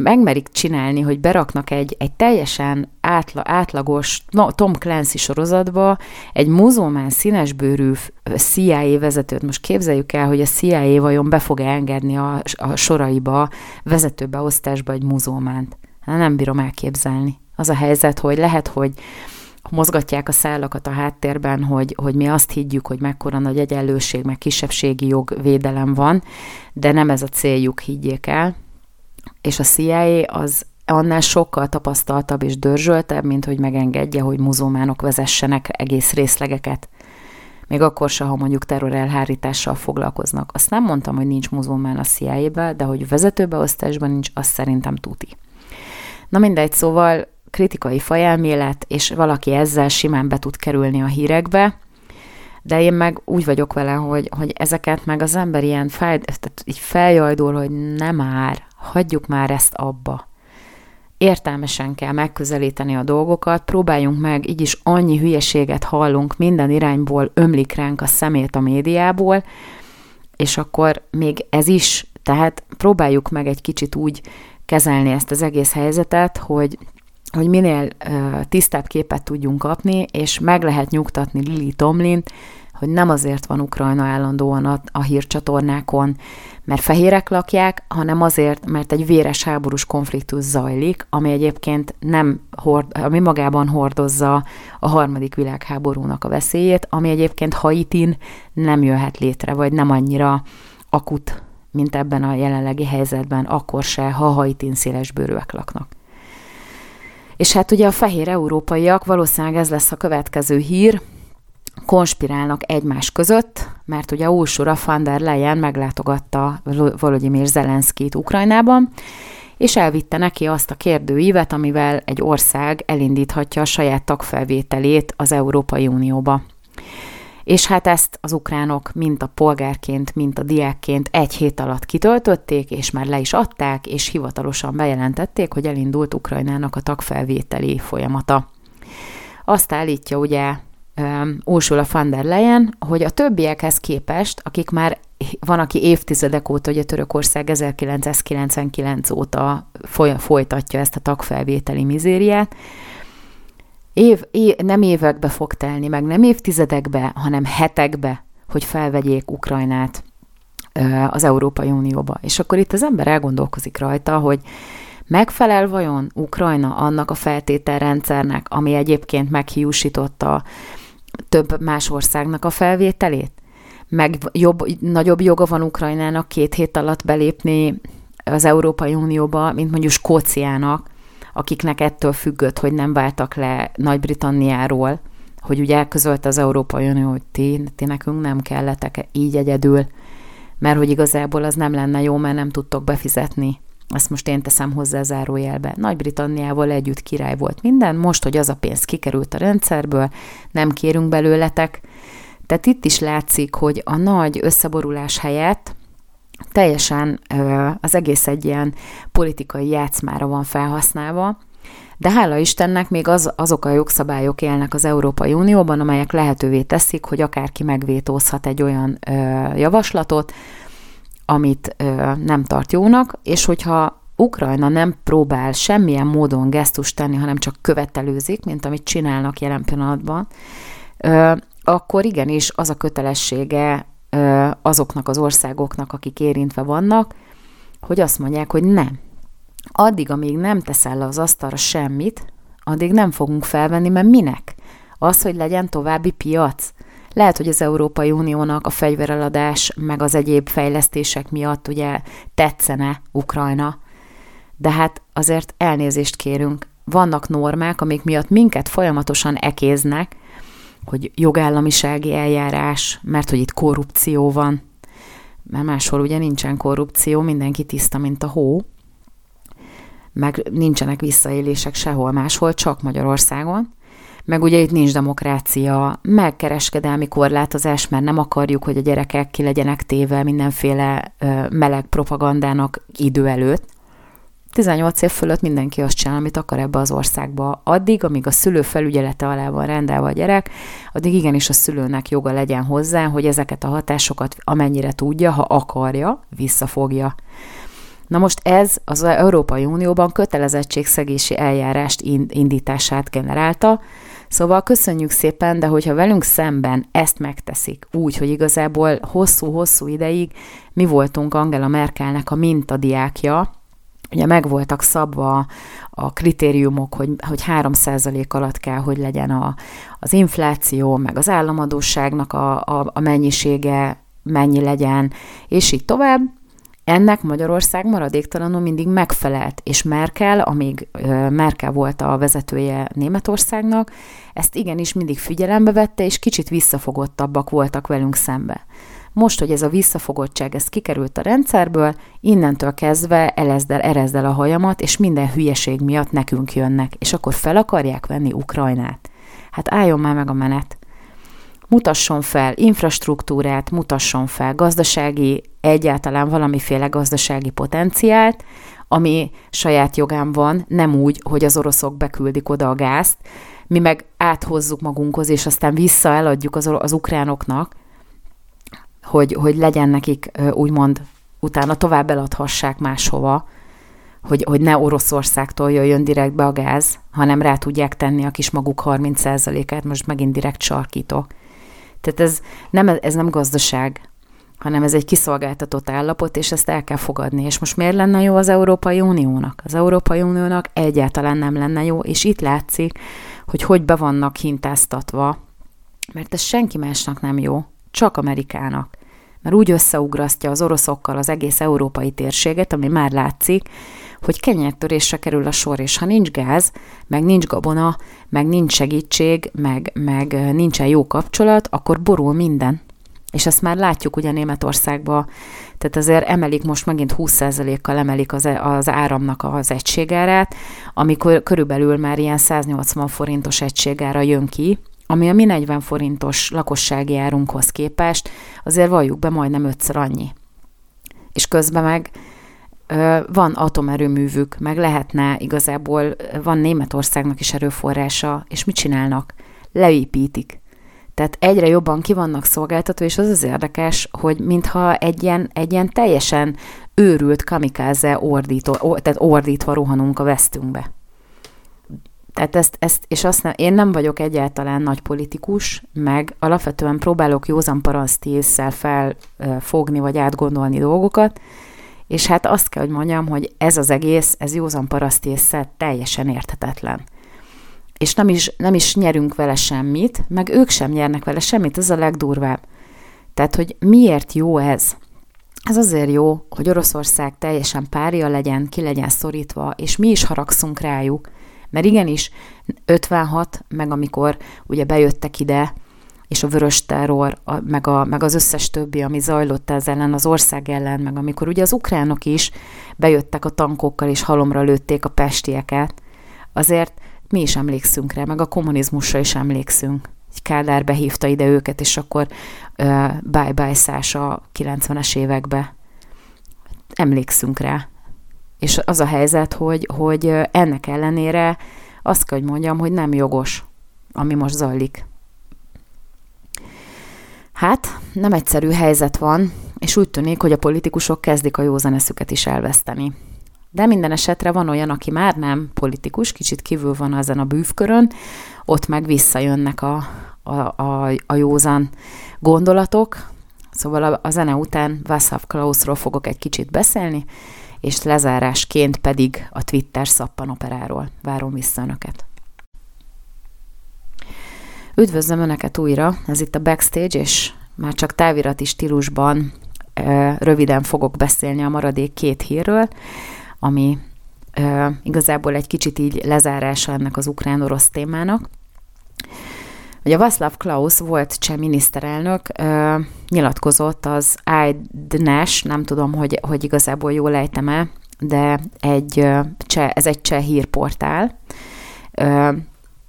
megmerik csinálni, hogy beraknak egy, egy teljesen átla, átlagos no, Tom Clancy sorozatba egy muzulmán színesbőrű CIA vezetőt. Most képzeljük el, hogy a CIA vajon be fog engedni a, a soraiba, vezetőbeosztásba egy muzulmánt. Hát nem bírom elképzelni. Az a helyzet, hogy lehet, hogy mozgatják a szálakat a háttérben, hogy, hogy mi azt higgyük, hogy mekkora nagy egyenlőség, meg kisebbségi jogvédelem van, de nem ez a céljuk, higgyék el és a CIA az annál sokkal tapasztaltabb és dörzsöltebb, mint hogy megengedje, hogy muzulmánok vezessenek egész részlegeket. Még akkor se, ha mondjuk terrorelhárítással foglalkoznak. Azt nem mondtam, hogy nincs muzulmán a CIA-be, de hogy vezetőbeosztásban nincs, azt szerintem tuti. Na mindegy, szóval kritikai fajelmélet, és valaki ezzel simán be tud kerülni a hírekbe, de én meg úgy vagyok vele, hogy, hogy ezeket meg az ember ilyen fej, tehát így feljajdul, hogy nem már, hagyjuk már ezt abba. Értelmesen kell megközelíteni a dolgokat, próbáljunk meg, így is annyi hülyeséget hallunk, minden irányból ömlik ránk a szemét a médiából, és akkor még ez is, tehát próbáljuk meg egy kicsit úgy kezelni ezt az egész helyzetet, hogy hogy minél tisztább képet tudjunk kapni, és meg lehet nyugtatni Lili Tomlint, hogy nem azért van Ukrajna állandóan a, a hírcsatornákon, mert fehérek lakják, hanem azért, mert egy véres háborús konfliktus zajlik, ami egyébként nem hord, ami magában hordozza a harmadik világháborúnak a veszélyét, ami egyébként Haitin nem jöhet létre, vagy nem annyira akut, mint ebben a jelenlegi helyzetben, akkor se, ha Haitin szélesbőrűek laknak. És hát ugye a fehér európaiak, valószínűleg ez lesz a következő hír, konspirálnak egymás között, mert ugye Ursula von der Leyen meglátogatta Volodymyr Zelenszkit Ukrajnában, és elvitte neki azt a kérdőívet, amivel egy ország elindíthatja a saját tagfelvételét az Európai Unióba. És hát ezt az ukránok mint a polgárként, mint a diákként egy hét alatt kitöltötték, és már le is adták, és hivatalosan bejelentették, hogy elindult Ukrajnának a tagfelvételi folyamata. Azt állítja ugye Ursula von der Leyen, hogy a többiekhez képest, akik már van, aki évtizedek óta, ugye Törökország 1999 óta folytatja ezt a tagfelvételi mizériát, év, év, nem évekbe fog telni, meg nem évtizedekbe, hanem hetekbe, hogy felvegyék Ukrajnát az Európai Unióba. És akkor itt az ember elgondolkozik rajta, hogy megfelel vajon Ukrajna annak a feltételrendszernek, ami egyébként meghiúsította több más országnak a felvételét? Meg jobb, nagyobb joga van Ukrajnának két hét alatt belépni az Európai Unióba, mint mondjuk Skóciának, akiknek ettől függött, hogy nem váltak le Nagy-Britanniáról, hogy ugye elközölte az Európai Unió, hogy ti, ti nekünk nem kelletek így egyedül, mert hogy igazából az nem lenne jó, mert nem tudtok befizetni. Ezt most én teszem hozzá zárójelbe. Nagy-Britanniával együtt király volt minden, most, hogy az a pénz kikerült a rendszerből, nem kérünk belőletek. Tehát itt is látszik, hogy a nagy összeborulás helyett teljesen az egész egy ilyen politikai játszmára van felhasználva, de hála Istennek még az, azok a jogszabályok élnek az Európai Unióban, amelyek lehetővé teszik, hogy akárki megvétózhat egy olyan ö, javaslatot, amit ö, nem tart jónak, és hogyha Ukrajna nem próbál semmilyen módon gesztust tenni, hanem csak követelőzik, mint amit csinálnak jelen pillanatban, ö, akkor igenis az a kötelessége azoknak az országoknak, akik érintve vannak, hogy azt mondják, hogy nem. Addig, amíg nem teszel le az asztalra semmit, addig nem fogunk felvenni, mert minek? Az, hogy legyen további piac. Lehet, hogy az Európai Uniónak a fegyvereladás, meg az egyéb fejlesztések miatt ugye tetszene Ukrajna, de hát azért elnézést kérünk. Vannak normák, amik miatt minket folyamatosan ekéznek, hogy jogállamisági eljárás, mert hogy itt korrupció van, mert máshol ugye nincsen korrupció, mindenki tiszta, mint a hó, meg nincsenek visszaélések sehol máshol, csak Magyarországon, meg ugye itt nincs demokrácia, meg kereskedelmi korlátozás, mert nem akarjuk, hogy a gyerekek ki legyenek téve mindenféle meleg propagandának idő előtt, 18 év fölött mindenki azt csinál, amit akar ebbe az országba. Addig, amíg a szülő felügyelete alá van rendelve a gyerek, addig igenis a szülőnek joga legyen hozzá, hogy ezeket a hatásokat amennyire tudja, ha akarja, visszafogja. Na most ez az Európai Unióban kötelezettségszegési eljárást indítását generálta, Szóval köszönjük szépen, de hogyha velünk szemben ezt megteszik úgy, hogy igazából hosszú-hosszú ideig mi voltunk Angela Merkelnek a mintadiákja, ugye meg voltak szabva a kritériumok, hogy, hogy 3% alatt kell, hogy legyen a, az infláció, meg az államadóságnak a, a, a mennyisége, mennyi legyen, és így tovább. Ennek Magyarország maradéktalanul mindig megfelelt, és Merkel, amíg Merkel volt a vezetője Németországnak, ezt igenis mindig figyelembe vette, és kicsit visszafogottabbak voltak velünk szembe. Most, hogy ez a visszafogottság, ez kikerült a rendszerből, innentől kezdve elezd el, erezd el a hajamat, és minden hülyeség miatt nekünk jönnek, és akkor fel akarják venni Ukrajnát. Hát álljon már meg a menet. Mutasson fel infrastruktúrát, mutasson fel gazdasági, egyáltalán valamiféle gazdasági potenciált, ami saját jogán van, nem úgy, hogy az oroszok beküldik oda a gázt, mi meg áthozzuk magunkhoz, és aztán vissza eladjuk az, az ukránoknak, hogy, hogy legyen nekik úgymond utána tovább eladhassák máshova, hogy, hogy ne Oroszországtól jöjjön direkt be a gáz, hanem rá tudják tenni a kis maguk 30%-át, most megint direkt sarkítok. Tehát ez nem, ez nem gazdaság, hanem ez egy kiszolgáltatott állapot, és ezt el kell fogadni. És most miért lenne jó az Európai Uniónak? Az Európai Uniónak egyáltalán nem lenne jó, és itt látszik, hogy hogy be vannak hintáztatva, mert ez senki másnak nem jó, csak Amerikának. Mert úgy összeugrasztja az oroszokkal az egész európai térséget, ami már látszik, hogy kenyertörésre kerül a sor, és ha nincs gáz, meg nincs gabona, meg nincs segítség, meg, meg nincsen jó kapcsolat, akkor borul minden. És ezt már látjuk ugye Németországban, tehát azért emelik most megint 20%-kal emelik az, e, az áramnak az egységárát, amikor körülbelül már ilyen 180 forintos egységára jön ki, ami a mi 40 forintos lakossági árunkhoz képest, azért valljuk be majdnem ötször annyi. És közben meg van atomerőművük, meg lehetne igazából, van Németországnak is erőforrása, és mit csinálnak? Leépítik. Tehát egyre jobban ki vannak szolgáltatva, és az az érdekes, hogy mintha egy ilyen, egy ilyen teljesen őrült kamikáze ordító, tehát ordítva rohanunk a vesztünkbe. Tehát ezt, ezt és azt nem, én nem vagyok egyáltalán nagy politikus, meg alapvetően próbálok józan paraszti észsel felfogni, vagy átgondolni dolgokat, és hát azt kell, hogy mondjam, hogy ez az egész, ez józan paraszti teljesen érthetetlen. És nem is, nem is nyerünk vele semmit, meg ők sem nyernek vele semmit, ez a legdurvább. Tehát, hogy miért jó ez? Ez azért jó, hogy Oroszország teljesen párja legyen, ki legyen szorítva, és mi is haragszunk rájuk, mert igenis 56, meg amikor ugye bejöttek ide, és a vörös terror, a, meg, a, meg az összes többi, ami zajlott ez ellen, az ország ellen, meg amikor ugye az ukránok is bejöttek a tankokkal, és halomra lőtték a pestieket, azért mi is emlékszünk rá, meg a kommunizmusra is emlékszünk. Kádár behívta ide őket, és akkor uh, bye-bye szás a 90-es évekbe. Emlékszünk rá. És az a helyzet, hogy, hogy ennek ellenére azt kell, hogy mondjam, hogy nem jogos, ami most zajlik. Hát, nem egyszerű helyzet van, és úgy tűnik, hogy a politikusok kezdik a józaneszüket is elveszteni. De minden esetre van olyan, aki már nem politikus, kicsit kívül van ezen a bűvkörön, ott meg visszajönnek a, a, a, a józan gondolatok. Szóval a, a zene után Václav Klausról fogok egy kicsit beszélni, és lezárásként pedig a Twitter szappanoperáról. Várom vissza Önöket. Üdvözlöm Önöket újra, ez itt a Backstage, és már csak távirati stílusban röviden fogok beszélni a maradék két hírről, ami igazából egy kicsit így lezárása ennek az ukrán-orosz témának. Ugye Václav Klaus volt cseh miniszterelnök, nyilatkozott az IDNES, nem tudom, hogy, hogy igazából jól ejtem-e, de egy cseh, ez egy cseh hírportál.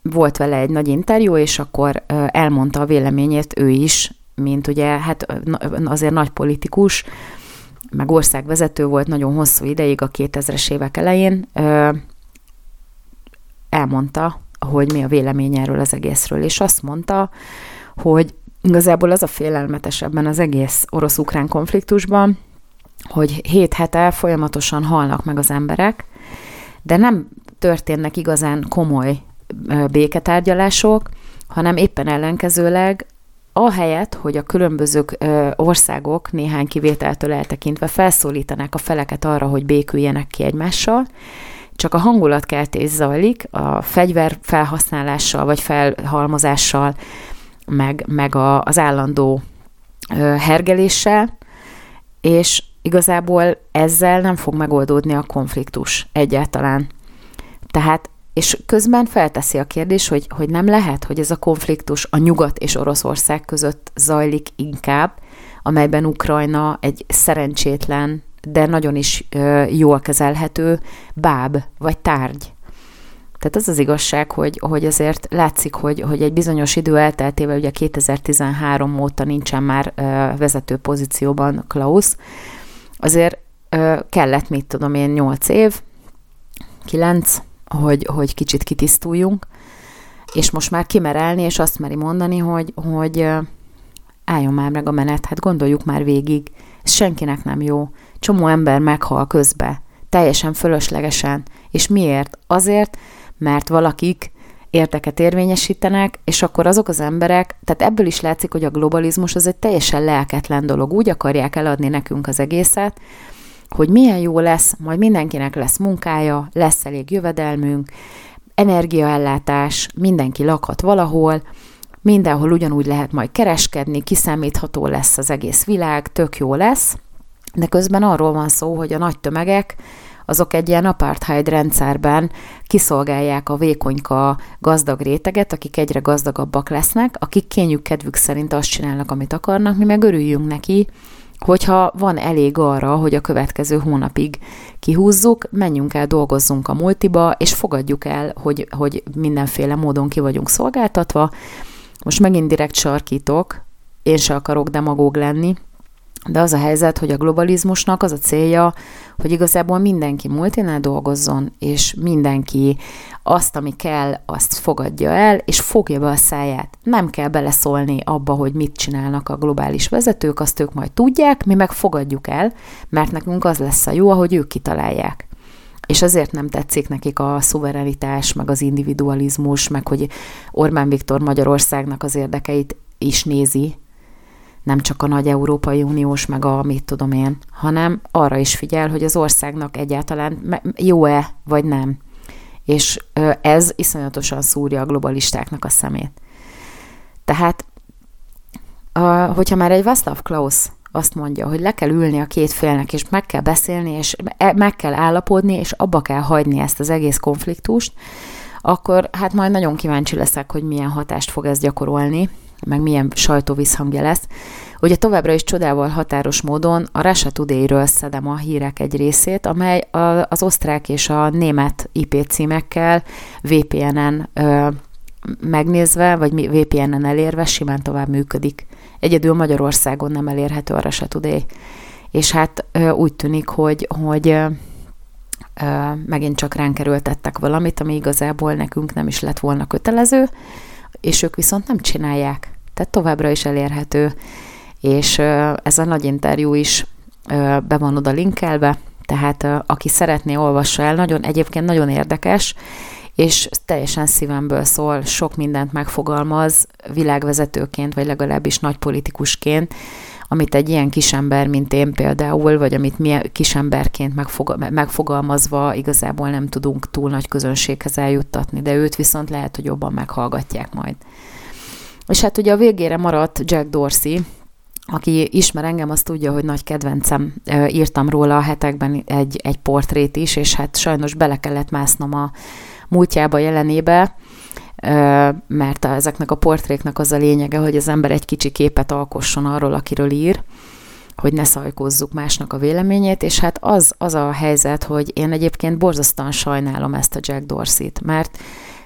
Volt vele egy nagy interjú, és akkor elmondta a véleményét ő is, mint ugye, hát azért nagy politikus, meg országvezető volt nagyon hosszú ideig, a 2000-es évek elején, elmondta, hogy mi a vélemény erről az egészről, és azt mondta, hogy igazából az a félelmetes ebben az egész orosz-ukrán konfliktusban, hogy hét hete folyamatosan halnak meg az emberek, de nem történnek igazán komoly béketárgyalások, hanem éppen ellenkezőleg ahelyett, hogy a különböző országok néhány kivételtől eltekintve felszólítanák a feleket arra, hogy béküljenek ki egymással, csak a hangulatkeltés zajlik, a fegyver felhasználással vagy felhalmozással, meg, meg a, az állandó hergeléssel, és igazából ezzel nem fog megoldódni a konfliktus egyáltalán. Tehát, és közben felteszi a kérdés, hogy, hogy nem lehet, hogy ez a konfliktus a Nyugat és Oroszország között zajlik inkább, amelyben Ukrajna egy szerencsétlen de nagyon is jól kezelhető báb vagy tárgy. Tehát az az igazság, hogy, hogy azért látszik, hogy, hogy egy bizonyos idő elteltével, ugye 2013 óta nincsen már vezető pozícióban Klaus, azért kellett, mit tudom én, 8 év, 9, hogy, hogy kicsit kitisztuljunk, és most már kimerelni, és azt meri mondani, hogy, hogy álljon már meg a menet, hát gondoljuk már végig, ez senkinek nem jó, Csomó ember meghal közbe, teljesen fölöslegesen. És miért? Azért, mert valakik érteket érvényesítenek, és akkor azok az emberek, tehát ebből is látszik, hogy a globalizmus az egy teljesen lelketlen dolog. Úgy akarják eladni nekünk az egészet, hogy milyen jó lesz, majd mindenkinek lesz munkája, lesz elég jövedelmünk, energiaellátás, mindenki lakhat valahol, mindenhol ugyanúgy lehet majd kereskedni, kiszámítható lesz az egész világ, tök jó lesz, de közben arról van szó, hogy a nagy tömegek azok egy ilyen apartheid rendszerben kiszolgálják a vékonyka gazdag réteget, akik egyre gazdagabbak lesznek, akik kényük kedvük szerint azt csinálnak, amit akarnak, mi meg örüljünk neki, hogyha van elég arra, hogy a következő hónapig kihúzzuk, menjünk el, dolgozzunk a multiba, és fogadjuk el, hogy, hogy mindenféle módon ki vagyunk szolgáltatva, most megint direkt sarkítok, én se akarok demagóg lenni, de az a helyzet, hogy a globalizmusnak az a célja, hogy igazából mindenki multinál dolgozzon, és mindenki azt, ami kell, azt fogadja el, és fogja be a száját. Nem kell beleszólni abba, hogy mit csinálnak a globális vezetők, azt ők majd tudják, mi meg fogadjuk el, mert nekünk az lesz a jó, ahogy ők kitalálják. És azért nem tetszik nekik a szuverenitás, meg az individualizmus, meg hogy Orbán Viktor Magyarországnak az érdekeit is nézi, nem csak a nagy Európai Uniós, meg a mit tudom én, hanem arra is figyel, hogy az országnak egyáltalán jó-e, vagy nem. És ez iszonyatosan szúrja a globalistáknak a szemét. Tehát, hogyha már egy Václav Klaus azt mondja, hogy le kell ülni a két félnek, és meg kell beszélni, és e, meg kell állapodni, és abba kell hagyni ezt az egész konfliktust, akkor hát majd nagyon kíváncsi leszek, hogy milyen hatást fog ez gyakorolni, meg milyen sajtóvízhangja lesz. Ugye továbbra is csodával határos módon a Russia Today-ről szedem a hírek egy részét, amely az osztrák és a német IP címekkel VPN-en ö, megnézve, vagy VPN-en elérve simán tovább működik. Egyedül Magyarországon nem elérhető a Russia Today. És hát ö, úgy tűnik, hogy, hogy ö, megint csak ránk kerültettek valamit, ami igazából nekünk nem is lett volna kötelező, és ők viszont nem csinálják. Tehát továbbra is elérhető, és ez a nagy interjú is be van oda linkelve, tehát aki szeretné, olvassa el, nagyon, egyébként nagyon érdekes, és teljesen szívemből szól, sok mindent megfogalmaz világvezetőként, vagy legalábbis nagy politikusként, amit egy ilyen kisember, mint én például, vagy amit mi kisemberként megfogalmazva igazából nem tudunk túl nagy közönséghez eljuttatni, de őt viszont lehet, hogy jobban meghallgatják majd. És hát ugye a végére maradt Jack Dorsey, aki ismer engem, azt tudja, hogy nagy kedvencem. Írtam róla a hetekben egy, egy portrét is, és hát sajnos bele kellett másznom a múltjába, jelenébe, mert ezeknek a portréknak az a lényege, hogy az ember egy kicsi képet alkosson arról, akiről ír, hogy ne szajkozzuk másnak a véleményét, és hát az, az a helyzet, hogy én egyébként borzasztóan sajnálom ezt a Jack Dorsey-t, mert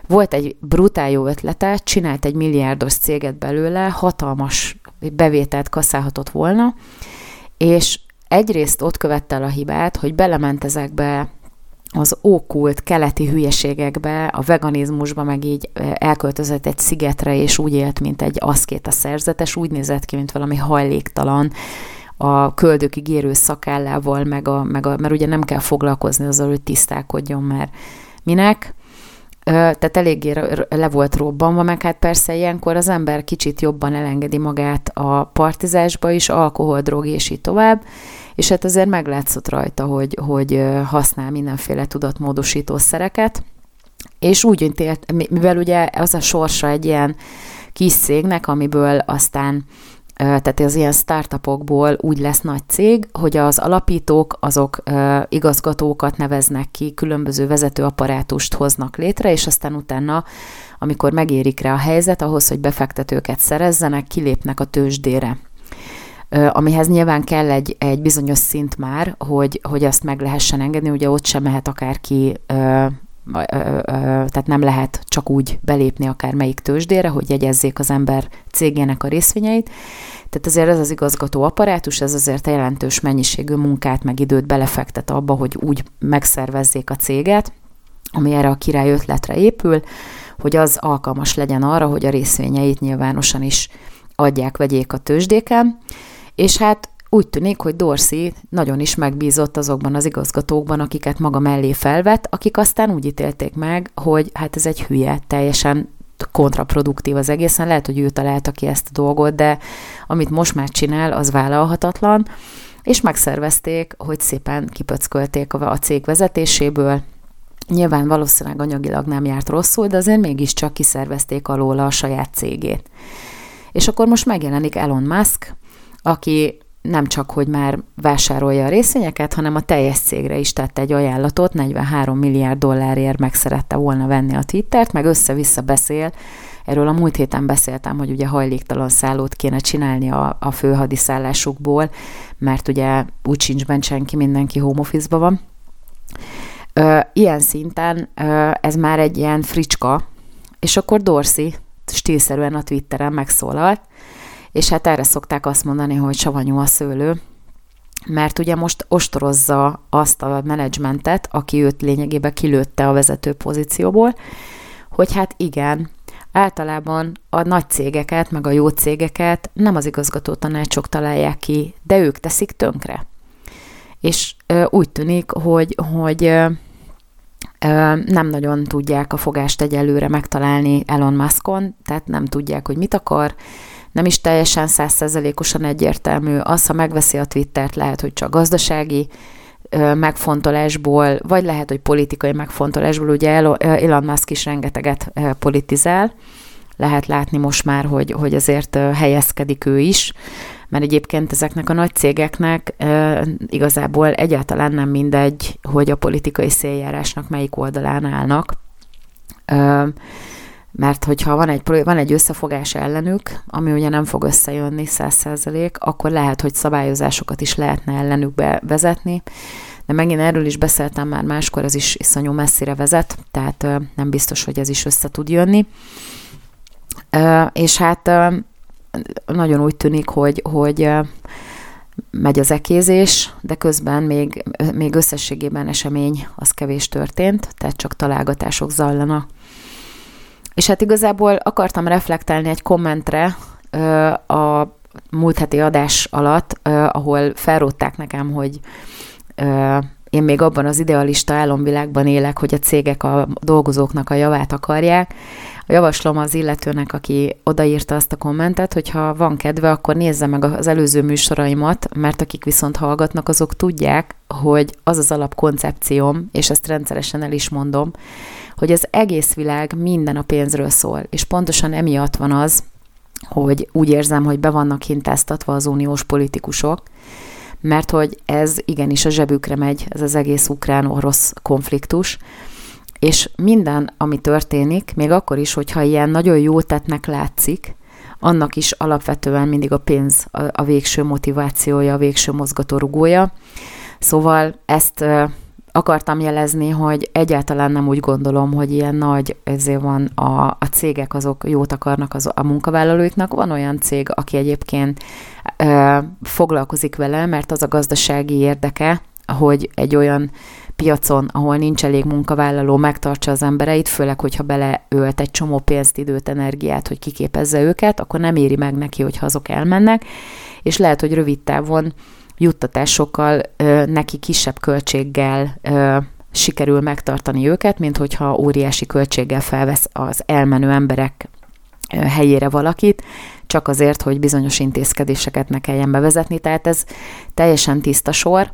volt egy brutál jó ötlete, csinált egy milliárdos céget belőle, hatalmas bevételt kaszálhatott volna, és egyrészt ott követte el a hibát, hogy belement ezekbe az ókult keleti hülyeségekbe, a veganizmusba, meg így elköltözött egy szigetre, és úgy élt, mint egy aszkét a szerzetes, úgy nézett ki, mint valami hajléktalan, a köldökig érő szakállával, meg a, meg a, mert ugye nem kell foglalkozni azzal, hogy tisztálkodjon, mert minek, tehát eléggé le volt robbanva, meg hát persze ilyenkor az ember kicsit jobban elengedi magát a partizásba is, alkohol, drog és így tovább, és hát azért meglátszott rajta, hogy, hogy használ mindenféle tudatmódosító szereket, és úgy intélt, mivel ugye az a sorsa egy ilyen kis cégnek, amiből aztán tehát az ilyen startupokból úgy lesz nagy cég, hogy az alapítók azok igazgatókat neveznek ki, különböző vezetőapparátust hoznak létre, és aztán utána, amikor megérik rá a helyzet, ahhoz, hogy befektetőket szerezzenek, kilépnek a tőzsdére. Amihez nyilván kell egy, egy bizonyos szint már, hogy, hogy azt meg lehessen engedni, ugye ott sem mehet akárki tehát nem lehet csak úgy belépni akár melyik tőzsdére, hogy jegyezzék az ember cégének a részvényeit. Tehát azért ez az igazgató apparátus, ez azért jelentős mennyiségű munkát, meg időt belefektet abba, hogy úgy megszervezzék a céget, ami erre a király ötletre épül, hogy az alkalmas legyen arra, hogy a részvényeit nyilvánosan is adják, vegyék a tőzsdéken. És hát úgy tűnik, hogy Dorsey nagyon is megbízott azokban az igazgatókban, akiket maga mellé felvett, akik aztán úgy ítélték meg, hogy hát ez egy hülye, teljesen kontraproduktív az egészen. Lehet, hogy ő találta ki ezt a dolgot, de amit most már csinál, az vállalhatatlan, és megszervezték, hogy szépen kipöckölték a cég vezetéséből, Nyilván valószínűleg anyagilag nem járt rosszul, de azért mégiscsak kiszervezték alóla a saját cégét. És akkor most megjelenik Elon Musk, aki nem csak, hogy már vásárolja a részvényeket, hanem a teljes cégre is tette egy ajánlatot, 43 milliárd dollárért meg szerette volna venni a Twittert, meg össze-vissza beszél. Erről a múlt héten beszéltem, hogy ugye hajléktalan szállót kéne csinálni a, a főhadiszállásukból, mert ugye úgy sincs bent senki, mindenki home office van. Ilyen szinten ez már egy ilyen fricska, és akkor Dorsey stílszerűen a Twitteren megszólalt, és hát erre szokták azt mondani, hogy savanyú a szőlő, mert ugye most ostorozza azt a menedzsmentet, aki őt lényegében kilőtte a vezető pozícióból, hogy hát igen, általában a nagy cégeket, meg a jó cégeket nem az igazgató tanácsok találják ki, de ők teszik tönkre. És ö, úgy tűnik, hogy, hogy ö, nem nagyon tudják a fogást egyelőre megtalálni Elon Muskon, tehát nem tudják, hogy mit akar, nem is teljesen százszerzelékosan egyértelmű. Az, ha megveszi a Twittert, lehet, hogy csak gazdasági megfontolásból, vagy lehet, hogy politikai megfontolásból, ugye Elon Musk is rengeteget politizál, lehet látni most már, hogy, hogy azért helyezkedik ő is, mert egyébként ezeknek a nagy cégeknek igazából egyáltalán nem mindegy, hogy a politikai széljárásnak melyik oldalán állnak. Mert hogyha van egy, van egy összefogás ellenük, ami ugye nem fog összejönni száz százalék, akkor lehet, hogy szabályozásokat is lehetne ellenük bevezetni, de megint erről is beszéltem már máskor, ez is iszonyú messzire vezet, tehát nem biztos, hogy ez is össze tud jönni. És hát nagyon úgy tűnik, hogy, hogy megy az ekézés, de közben még, még összességében esemény az kevés történt, tehát csak találgatások zajlanak. És hát igazából akartam reflektálni egy kommentre a múlt heti adás alatt, ahol felrótták nekem, hogy én még abban az idealista álomvilágban élek, hogy a cégek a dolgozóknak a javát akarják. Javaslom az illetőnek, aki odaírta azt a kommentet, hogy ha van kedve, akkor nézze meg az előző műsoraimat, mert akik viszont hallgatnak, azok tudják, hogy az az alapkoncepcióm, és ezt rendszeresen el is mondom, hogy az egész világ minden a pénzről szól, és pontosan emiatt van az, hogy úgy érzem, hogy be vannak hintáztatva az uniós politikusok, mert hogy ez igenis a zsebükre megy, ez az egész ukrán-orosz konfliktus, és minden, ami történik, még akkor is, hogyha ilyen nagyon jó tettnek látszik, annak is alapvetően mindig a pénz a, a végső motivációja, a végső mozgatórugója. Szóval ezt akartam jelezni, hogy egyáltalán nem úgy gondolom, hogy ilyen nagy ezért van a, a cégek, azok jót akarnak az, a munkavállalóiknak. Van olyan cég, aki egyébként ö, foglalkozik vele, mert az a gazdasági érdeke, hogy egy olyan piacon, ahol nincs elég munkavállaló, megtartsa az embereit, főleg, hogyha beleölt egy csomó pénzt, időt, energiát, hogy kiképezze őket, akkor nem éri meg neki, hogyha azok elmennek, és lehet, hogy rövid távon juttatásokkal neki kisebb költséggel sikerül megtartani őket, mint hogyha óriási költséggel felvesz az elmenő emberek helyére valakit, csak azért, hogy bizonyos intézkedéseket ne kelljen bevezetni, tehát ez teljesen tiszta sor,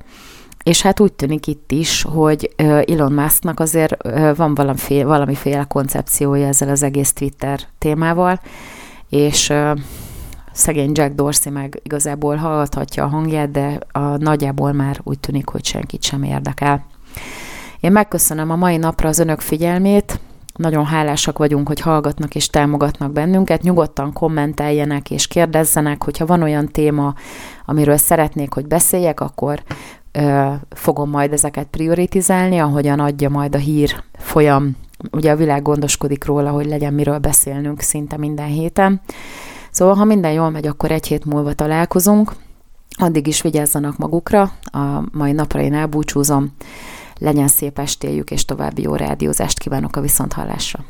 és hát úgy tűnik itt is, hogy Elon Musknak azért van valamiféle, valamiféle koncepciója ezzel az egész Twitter témával, és szegény Jack Dorsey meg igazából hallhatja a hangját, de a nagyjából már úgy tűnik, hogy senkit sem érdekel. Én megköszönöm a mai napra az önök figyelmét, nagyon hálásak vagyunk, hogy hallgatnak és támogatnak bennünket. Nyugodtan kommenteljenek és kérdezzenek, hogyha van olyan téma, amiről szeretnék, hogy beszéljek, akkor ö, fogom majd ezeket prioritizálni, ahogyan adja majd a hír folyam. Ugye a világ gondoskodik róla, hogy legyen miről beszélnünk szinte minden héten. Szóval, ha minden jól megy, akkor egy hét múlva találkozunk. Addig is vigyázzanak magukra, a mai napra én elbúcsúzom. Legyen szép estéjük, és további jó rádiózást kívánok a viszonthallásra.